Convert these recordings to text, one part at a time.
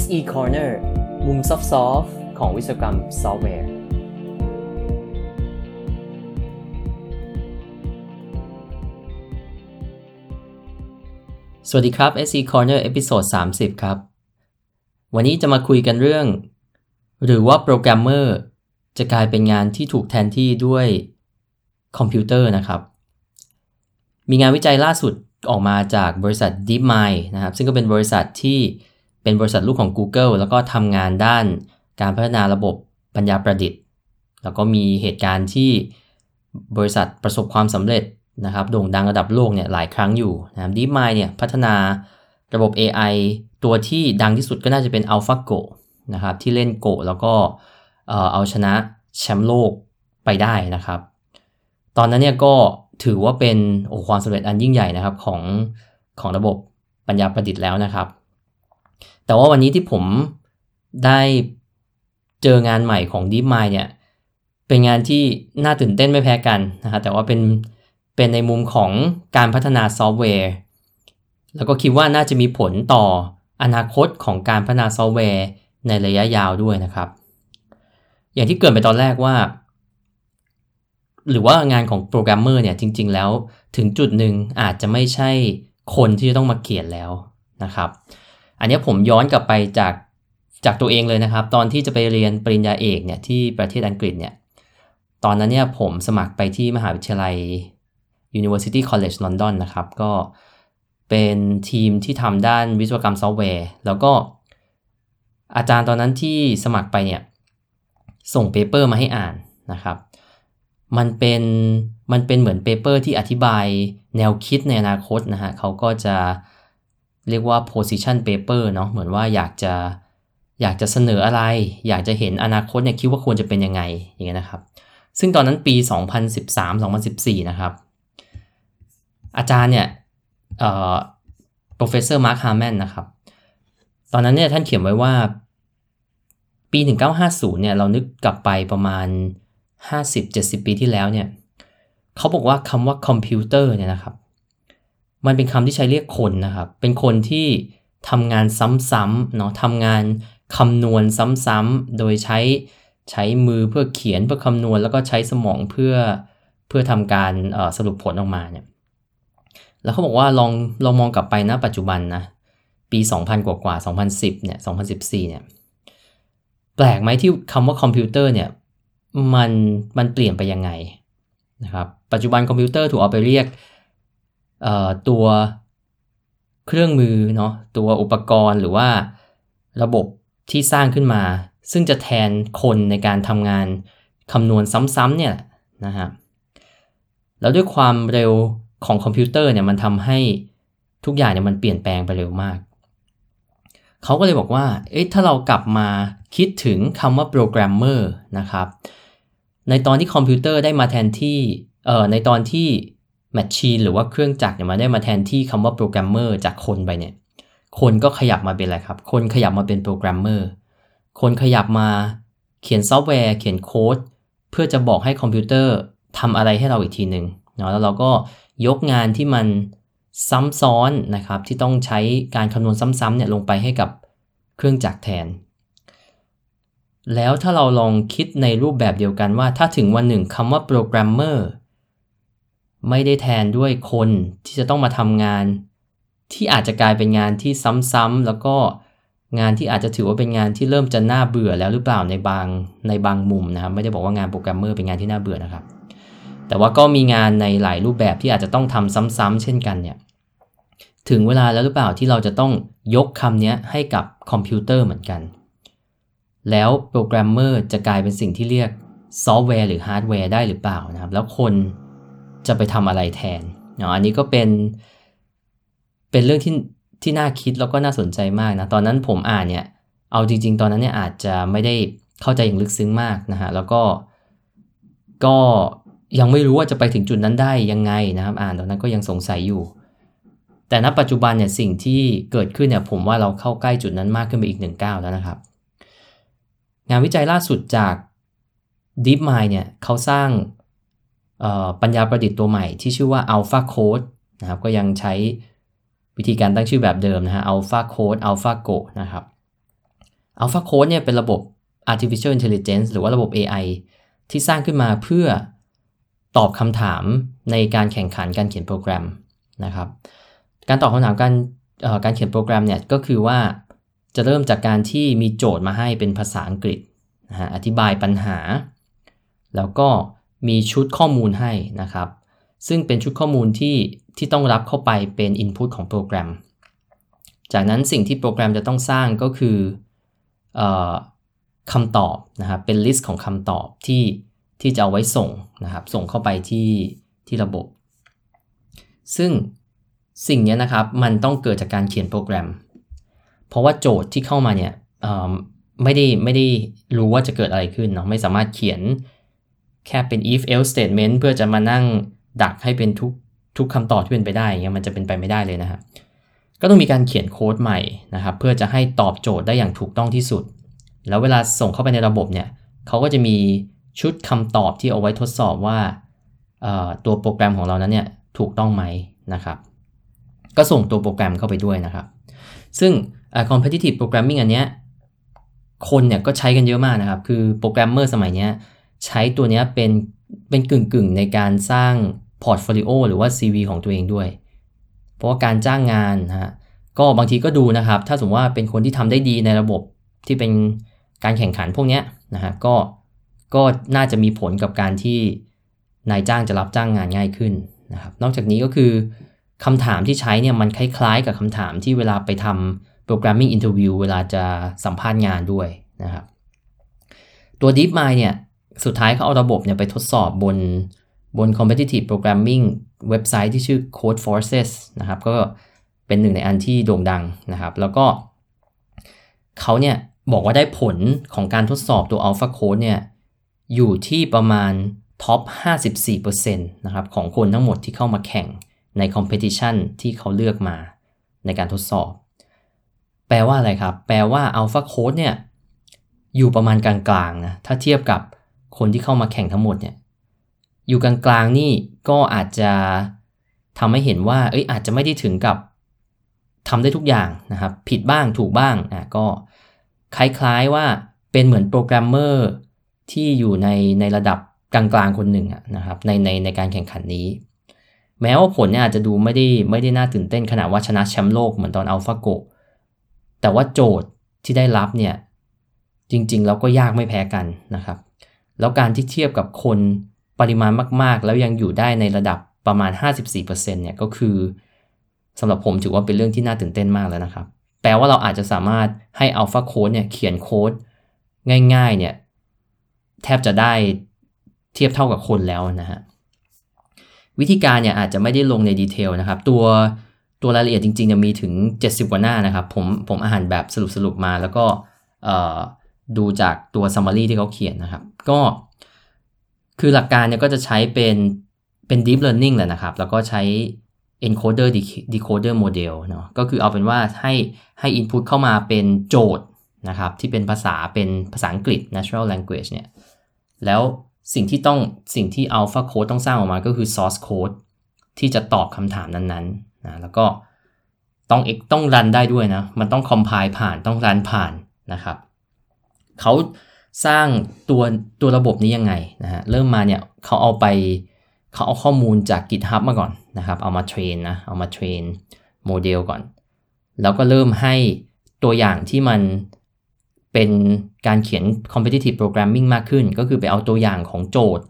SE Corner มุม soft ของวิศวกรรมซอฟต์แวร์ สวัสดีครับ SE Corner episode 30 ครับ วันนี้จะมาคุยกันเรื่อง หรือว่าโปรแกรมเมอร์จะกลายเป็นงานที่ถูกแทนที่ด้วยคอมพิวเตอร์นะครับ มีงานวิจัยล่าสุดออกมาจากบริษัท DeepMind นะครับ ซึ่งก็เป็นบริษัทที่ เป็นบริษัทลูกของ Google แล้วก็ทำงานด้านการพัฒนาระบบปัญญาประดิษฐ์ แล้วก็มีเหตุการณ์ที่บริษัทประสบความสำเร็จนะครับโด่งดังระดับโลกเนี่ยหลายครั้งอยู่นะครับ DeepMind เนี่ยพัฒนาระบบ AI ตัวที่ดังที่สุดก็น่าจะเป็น AlphaGo นะครับที่เล่นโกแล้วก็เอาชนะแชมป์โลกไปได้นะครับ ตอนนั้นเนี่ยก็ถือว่าเป็นโอ้ความสำเร็จอันยิ่งใหญ่นะครับของของระบบปัญญาประดิษฐ์แล้วนะครับ แต่ว่าวันนี้ที่ผมได้เจองานใหม่ของ DeepMind เนี่ย เป็นงานที่น่าตื่นเต้นไม่แพ้กันนะครับแต่ว่าเป็นเป็นในมุมของการพัฒนาซอฟต์แวร์ แล้วก็คิดว่าน่าจะมีผลต่ออนาคตของการพัฒนาซอฟต์แวร์ในระยะยาวด้วยนะครับ อย่างที่เกริ่นไปตอนแรกว่า หรือว่างานของโปรแกรมเมอร์เนี่ยจริง ๆ แล้วถึงจุดหนึ่งอาจจะไม่ใช่คนที่จะต้องมาเขียนแล้วนะครับ อันนี้ผมย้อนกลับไปจากจากตัวเองเลยนะครับ ตอนที่จะไปเรียนปริญญาเอกเนี่ยที่ประเทศอังกฤษเนี่ยตอนนั้นเนี่ยผมสมัครไปที่มหาวิทยาลัย University College London นะครับ ก็เป็นทีมที่ทำด้านวิศวกรรมซอฟต์แวร์ แล้วก็อาจารย์ตอนนั้นที่สมัครไปเนี่ยส่งเปเปอร์มาให้อ่านนะครับ มันเป็นมันเป็นเหมือนเปเปอร์ที่อธิบายแนวคิดในอนาคตนะฮะเขาก็จะ เรียกว่า position paper เนาะเหมือนว่าอยากจะอยากจะเสนออะไร อยากจะเห็นอนาคตเนี่ยคิดว่าควรจะเป็นยังไงอย่างเงี้ยนะครับ ซึ่งตอนนั้นปี 2013-2014 นะครับ อาจารย์เนี่ยเอ่อ professor Mark Harman นะครับ ตอนนั้นเนี่ยท่านเขียนไว้ว่าปี 1950 เนี่ยเรานึกกลับไปประมาณ 50-70 ปีที่แล้วเนี่ยเขาบอกว่าคำว่าคอมพิวเตอร์เนี่ยนะครับ มันเป็นคำที่ใช้เรียกคนนะครับ เป็นคนที่ทำงานซ้ำๆเนาะทำงานคำนวณซ้ำๆโดยใช้ใช้มือเพื่อเขียนเพื่อคำนวณแล้วก็ใช้สมองเพื่อเพื่อทำการสรุปผลออกมาเนี่ย แล้วเขาบอกว่าลองลองมองกลับไปนะปัจจุบันนะ ปี 2000 กว่ากว่า2010 เนี่ย 2014 เนี่ย แปลกไหมที่คำว่าคอมพิวเตอร์เนี่ยมันมันเปลี่ยนไปยังไงนะครับ ปัจจุบันคอมพิวเตอร์ถูกเอาไปเรียก ตัวเครื่องมือเนาะตัวอุปกรณ์หรือว่าระบบที่สร้างขึ้นมา ซึ่งจะแทนคนในการทำงานคำนวณซ้ำๆเนี่ยนะฮะแล้วด้วยความเร็วของคอมพิวเตอร์เนี่ยมันทำให้ทุกอย่างเนี่ยมันเปลี่ยนแปลงไปเร็วมาก เขาก็เลยบอกว่า เอ๊ะ ถ้าเรากลับมาคิดถึงคำว่าโปรแกรมเมอร์นะครับ ในตอนที่คอมพิวเตอร์ได้มาแทนที่ เอ่อ ในตอนที่ machine หรือว่าเครื่องจักรเนี่ยมาได้มาแทนที่คำว่าโปรแกรมเมอร์จากคนไปเนี่ย คนก็ขยับมาเป็นอะไรครับ คนขยับมาเป็นโปรแกรมเมอร์ คนขยับมาเขียนซอฟต์แวร์ เขียนโค้ด เพื่อจะบอกให้คอมพิวเตอร์ทำอะไรให้เราอีกทีหนึ่งเนาะแล้วเราก็ยกงานที่มันซ้ำซ้อนนะครับ ที่ต้องใช้การคำนวณซ้ำๆเนี่ยลงไปให้กับเครื่องจักรแทน แล้วถ้าเราลองคิดในรูปแบบเดียวกันว่า ถ้าถึงวันหนึ่งคำว่าโปรแกรมเมอร์ ไม่ได้แทนด้วยคนที่จะต้องมาทำงาน ที่อาจจะกลายเป็นงานที่ซ้ำๆแล้วก็งานที่อาจจะถือว่าเป็นงานที่เริ่มจะน่าเบื่อแล้วหรือเปล่าในบางในบางมุมนะครับไม่ได้บอกว่างานโปรแกรมเมอร์เป็นงานที่น่าเบื่อนะครับ แต่ว่าก็มีงานในหลายรูปแบบที่อาจจะต้องทำซ้ำๆเช่นกันเนี่ยถึงเวลาแล้วหรือเปล่าที่เราจะต้องยกคำนี้ให้กับคอมพิวเตอร์เหมือนกัน แล้วโปรแกรมเมอร์จะกลายเป็นสิ่งที่เรียกซอฟต์แวร์หรือฮาร์ดแวร์ได้หรือเปล่านะครับ แล้วคน จะไปทำอะไรแทนเนาะอันนี้ก็เป็นเป็นเรื่องที่ที่น่าคิดแล้วก็น่าสนใจมากนะ ตอนนั้นผมอ่านเนี่ย เอาจริง ๆ ตอนนั้นเนี่ยอาจจะไม่ได้เข้าใจอย่างลึกซึ้งมากนะฮะ แล้วก็ก็ยังไม่รู้ว่าจะไปถึงจุดนั้นได้ยังไงนะครับ อ่านตอนนั้นก็ยังสงสัยอยู่ แต่ณปัจจุบันเนี่ยสิ่งที่เกิดขึ้นเนี่ยผมว่าเราเข้าใกล้จุดนั้นมากขึ้นไปอีกหนึ่งก้าวแล้วนะครับ งานวิจัยล่าสุดจาก DeepMind เนี่ยเขาสร้าง ปัญญาประดิษฐ์ตัวใหม่ที่ชื่อว่า Alpha Code นะครับก็ยังใช้วิธีการตั้งชื่อแบบเดิมนะฮะ Alpha Code AlphaGo นะครับ AlphaCode เนี่ยเป็นระบบ artificial intelligence หรือว่าระบบ AI ที่สร้างขึ้นมาเพื่อตอบคำถามในการแข่งขันการเขียนโปรแกรมนะครับ การตอบคำถามการการเขียนโปรแกรมเนี่ยก็คือว่าจะเริ่มจากการที่มีโจทย์มาให้เป็นภาษาอังกฤษนะฮะอธิบายปัญหา แล้วก็ มีชุดข้อมูลให้นะครับ ซึ่งเป็นชุดข้อมูลที่ที่ต้องรับเข้าไปเป็น Input ของโปรแกรม จากนั้นสิ่งที่โปรแกรมจะต้องสร้างก็คืออคำตอบนะครับ เป็นลิสต์ของคำตอบที่ที่จะเอาไว้ส่งนะครับ ส่งเข้าไปที่ที่ระบบ ซึ่งสิ่งนี้นะครับมันต้องเกิดจากการเขียนโปรแกรม เพราะว่าโจทย์ที่เข้ามาเนี่ยไม่ได้ไม่ได้รู้ว่าจะเกิดอะไรขึ้นเนาะไม่สามารถเขียน แค่เป็น if else statement เพื่อจะมานั่งดักให้เป็นทุกทุกคำตอบที่เป็นไปได้เงี้ยมันจะเป็นไปไม่ได้เลยนะครับก็ต้องมีการเขียนโค้ดใหม่นะครับ เพื่อจะให้ตอบโจทย์ได้อย่างถูกต้องที่สุด แล้วเวลาส่งเข้าไปในระบบเนี่ยเขาก็จะมีชุดคำตอบที่เอาไว้ทดสอบว่าตัวโปรแกรมของเรานั้นเนี่ยถูกต้องไหมนะครับ ก็ส่งตัวโปรแกรมเข้าไปด้วยนะครับ ซึ่ง competitive programming อันเนี้ยคนเนี่ยก็ใช้กันเยอะมากนะครับ คือโปรแกรมเมอร์สมัยเนี้ย ใช้ตัวนี้เป็นเป็นกึ่งกึ่งในการสร้างพอร์ตโฟลิโอหรือว่า CV ของตัวเองด้วย เพราะว่าการจ้างงานนะฮะก็บางทีก็ดูนะครับ ถ้าสมมติว่าเป็นคนที่ทำได้ดีในระบบที่เป็นการแข่งขันพวกนี้นะฮะก็ก็น่าจะมีผลกับการที่นายจ้างจะรับจ้างงานง่ายขึ้นนะครับ นอกจากนี้ก็คือคำถามที่ใช้เนี่ยมันคล้ายๆ กับคำถามที่เวลาไปทำ programming interview เวลาจะสัมภาษณ์งานด้วยนะครับ ตัว DeepMind เนี่ย สุดท้ายเขาเอาระบบเนี่ยไปทดสอบบนบน competitive programming เว็บไซต์ที่ชื่อ Code Forces นะครับ ก็เป็นหนึ่งในอันที่โด่งดังนะครับ แล้วก็เขาเนี่ยบอกว่าได้ผลของการทดสอบตัว Alpha Code เนี่ยอยู่ที่ประมาณท็อป 54%นะครับของคนทั้งหมดที่เข้ามาแข่งใน competition ที่เขาเลือกมาในการทดสอบ แปลว่าอะไรครับ แปลว่า Alpha Code เนี่ยอยู่ประมาณกลางๆนะ ถ้าเทียบกับ คนที่เข้ามาแข่งทั้งหมดเนี่ยอยู่กลางๆนี่ก็อาจจะทำให้เห็นว่าเอ้ยอาจจะไม่ได้ถึงกับทำได้ทุกอย่างนะครับ ผิดบ้างถูกบ้างอะก็คล้ายๆว่าเป็นเหมือนโปรแกรมเมอร์ที่อยู่ในในระดับกลางๆคนหนึ่งนะครับในในในการแข่งขันนี้ แม้ว่าผลเนี่ยอาจจะดูไม่ได้ไม่ได้น่าตื่นเต้นขนาดว่าชนะแชมป์โลกเหมือนตอนอัลฟาโกแต่ว่าโจทย์ที่ได้รับเนี่ยจริงๆแล้วก็ยากไม่แพ้กันนะครับ แล้วการที่เทียบกับคนปริมาณมาก ๆ แล้วยังอยู่ได้ในระดับประมาณ 54%เนี่ยก็คือสำหรับผมถือว่าเป็นเรื่องที่น่าตื่นเต้นมากแล้วนะครับ แปลว่าเราอาจจะสามารถให้ Alpha Code เนี่ยเขียนโค้ดง่าย ๆ เนี่ยแทบจะได้เทียบเท่ากับคนแล้วนะฮะ วิธีการเนี่ยอาจจะไม่ได้ลงในดีเทลนะครับ ตัวตัวรายละเอียดจริงๆจะมีถึง 70 กว่าหน้านะครับ ผมผมอาหารแบบสรุปสรุปมาแล้วก็ ดูจากตัว summary ที่เขาเขียนนะครับ ก็คือหลักการเนี่ยก็จะใช้เป็นเป็น deep learning แหละนะครับ แล้วก็ใช้ encoder decoder model เนาะก็คือเอาเป็นว่าให้ให้ input เข้ามาเป็นโจทย์นะครับ ที่เป็นภาษาเป็นภาษาอังกฤษ natural language เนี่ย แล้วสิ่งที่ต้องสิ่งที่ alpha code ต้องสร้างออกมาก็คือ source code ที่จะตอบคำถามนั้นๆนะแล้วก็ต้องต้อง run ได้ด้วยนะ มันต้อง compile ผ่านต้อง run ผ่านนะครับ เขาสร้างตัวตัวระบบนี้ยังไงนะฮะเริ่มมาเนี่ยเขาเอาไปเขาเอาข้อมูลจาก GitHub มาก่อนนะครับ เอามา train นะเอามา train โมเดลก่อน แล้วก็เริ่มให้ตัวอย่างที่มันเป็นการเขียน competitive programming มากขึ้น ก็คือไปเอาตัวอย่างของโจทย์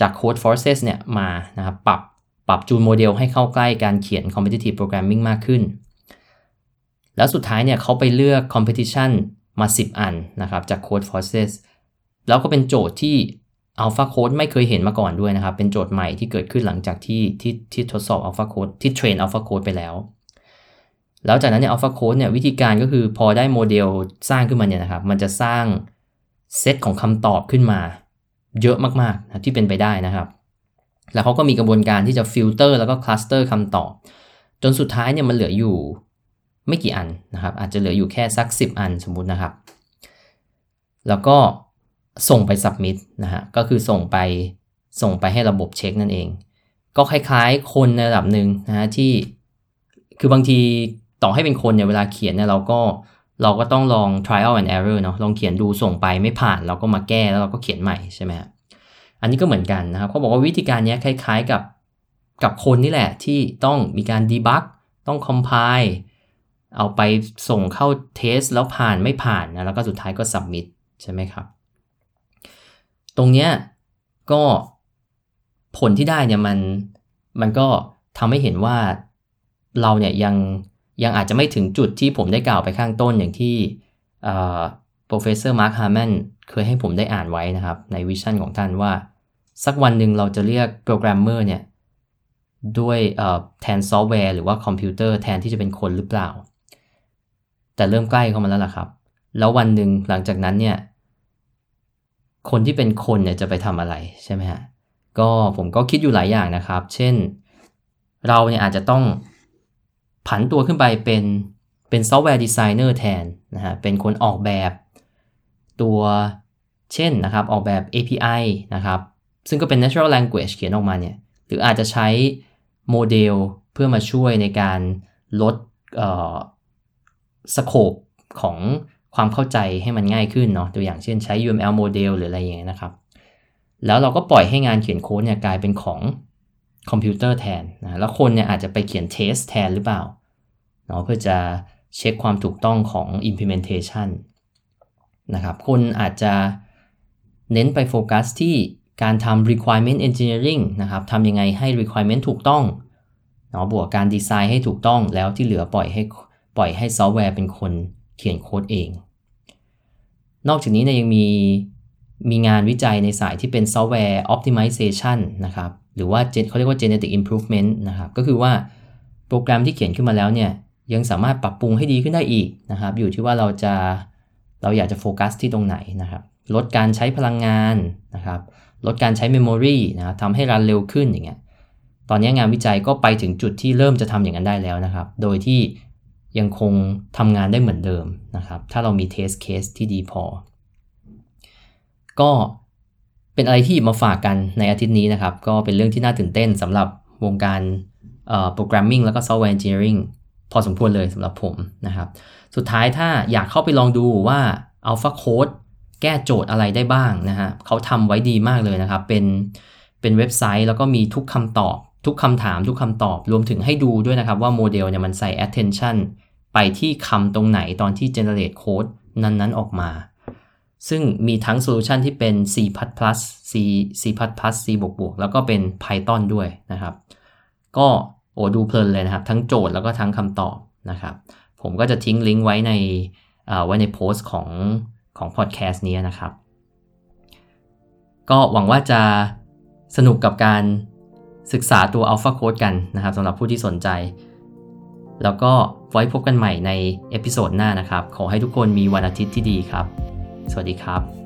จาก Codeforces เนี่ยมานะครับปรับปรับจูนโมเดลให้เข้าใกล้การเขียน competitive programming มากขึ้น แล้วสุดท้ายเนี่ยเขาไปเลือก competition มา 10 อันนะครับจาก Code Forces แล้วก็เป็นโจทย์ที่ Alpha Code ไม่เคยเห็นมาก่อนด้วยนะครับ เป็นโจทย์ใหม่ที่เกิดขึ้นหลังจากที่ที่ที่ทดสอบ Alpha Code ที่เทรน Alpha Code ไปแล้ว แล้วจากนั้นเนี่ย Alpha Code เนี่ยวิธีการก็คือพอได้โมเดลสร้างขึ้นมาเนี่ยนะครับ มันจะสร้างเซตของคำตอบขึ้นมาเยอะมากๆนะที่เป็นไปได้นะครับ แล้วเขาก็มีกระบวนการที่จะฟิลเตอร์แล้วก็ cluster คำตอบ จนสุดท้ายเนี่ยมันเหลืออยู่ ไม่กี่อันนะครับ อาจจะเหลืออยู่แค่สัก 10 อันสมมุตินะครับ แล้วก็ส่งไป submit นะฮะก็คือส่งไปส่งไปให้ระบบเช็คนั่นเอง ก็คล้ายๆ คนในระดับหนึ่งนะฮะที่คือบางทีต่อให้เป็นคนเนี่ยเวลาเขียนเนี่ยเราก็เราก็ต้องลอง trial and error เนาะลองเขียนดูส่งไปไม่ผ่าน เราก็มาแก้แล้วเราก็เขียนใหม่ใช่ไหมฮะอันนี้ก็เหมือนกันนะครับเขาบอกว่าวิธีการนี้คล้ายๆกับกับคนนี่แหละที่ต้องมีการ debug ต้อง compile เอาไปส่งเข้าเทสแล้วผ่านไม่ผ่านนะแล้วก็สุดท้ายก็ submit ใช่ไหมครับ ตรงเนี้ยก็ผลที่ได้เนี่ยมันมันก็ทำให้เห็นว่าเราเนี่ยยังยังอาจจะไม่ถึงจุดที่ผมได้กล่าวไปข้างต้นอย่างที่ professor Mark Harman เคยให้ผมได้อ่านไว้นะครับใน vision ของท่านว่า สักวันหนึ่งเราจะเรียกโปรแกรมเมอร์เนี่ยด้วยแทนซอฟต์แวร์หรือว่าคอมพิวเตอร์แทนที่จะเป็นคนหรือเปล่า แต่เริ่มใกล้เข้ามาแล้วล่ะครับ แล้ววันหนึ่งหลังจากนั้นเนี่ยคนที่เป็นคนเนี่ยจะไปทำอะไรใช่ไหมฮะก็ผมก็คิดอยู่หลายอย่างนะครับ เช่น เราเนี่ยอาจจะต้องผันตัวขึ้นไปเป็นเป็น software designer แทนนะฮะเป็นคนออกแบบตัวเช่นนะครับ ออกแบบ API นะครับ ซึ่งก็เป็น natural language เขียนออกมาเนี่ย หรืออาจจะใช้โมเดลเพื่อมาช่วยในการลด scope ของความเข้าใจให้มันง่ายขึ้นเนาะตัวอย่างเช่นใช้ UML โมเดลหรืออะไรอย่างเงี้ยนะครับ แล้วเราก็ปล่อยให้งานเขียนโค้ดเนี่ยกลายเป็นของคอมพิวเตอร์แทนนะแล้วคนเนี่ยอาจจะไปเขียน test แทนหรือเปล่าเนาะเพื่อจะเช็คความถูกต้องของ implementation นะครับคนอาจจะเน้นไปโฟกัสที่การทำ requirement engineering นะครับทำยังไงให้ requirement ถูกต้องเนาะบวกการดีไซน์ให้ถูกต้องแล้วที่เหลือปล่อยให้ ปล่อยให้ซอฟต์แวร์เป็นคนเขียนโค้ดเอง นอกจากนี้เนี่ยยังมีมีงานวิจัยในสายที่เป็นซอฟต์แวร์ optimization นะครับ หรือว่าเขาเรียกว่า genetic improvement นะครับ ก็คือว่าโปรแกรมที่เขียนขึ้นมาแล้วเนี่ย ยังสามารถปรับปรุงให้ดีขึ้นได้อีกนะครับ อยู่ที่ว่าเราจะเราอยากจะโฟกัสที่ตรงไหนนะครับ ลดการใช้พลังงานนะครับ ลดการใช้ memory นะครับทำให้ run เร็วขึ้นอย่างเงี้ย ตอนนี้งานวิจัยก็ไปถึงจุดที่เริ่มจะทำอย่างนั้นได้แล้วนะครับ โดยที่ ยังคงทำงานได้เหมือนเดิมนะครับ ถ้าเรามี test case ที่ดีพอ ก็เป็นอะไรที่มาฝากกันในอาทิตย์นี้นะครับ ก็เป็นเรื่องที่น่าตื่นเต้นสำหรับวงการ programming แล้วก็ software engineering พอสมควรเลยสำหรับผมนะครับ สุดท้ายถ้าอยากเข้าไปลองดูว่า AlphaCode แก้โจทย์อะไรได้บ้างนะฮะเขาทำไว้ดีมากเลยนะครับ เป็นเป็นเว็บไซต์แล้วก็มีทุกคำตอบ ทุกคำถามทุกคำตอบรวมถึงให้ดูด้วยนะครับว่าโมเดลเนี่ยมันใส่ attention ไปที่คำตรงไหนตอนที่ generate code นั้นๆออกมา ซึ่งมีทั้ง solution ที่เป็น C++, C C++, C บวกบวกแล้วก็เป็น Python ด้วยนะครับ ก็โอ้ดูเพลินเลยนะครับ ทั้งโจทย์แล้วก็ทั้งคำตอบนะครับ ผมก็จะทิ้งลิงก์ไว้ในไว้ในโพสต์ของของพอดแคสต์นี้นะครับ ก็หวังว่าจะสนุกกับการศึกษาตัว AlphaCode กันนะครับสำหรับผู้ที่สนใจ แล้วก็ไว้พบกันใหม่ใน episode หน้านะครับ ขอให้ทุกคนมีวันอาทิตย์ที่ดีครับ สวัสดีครับ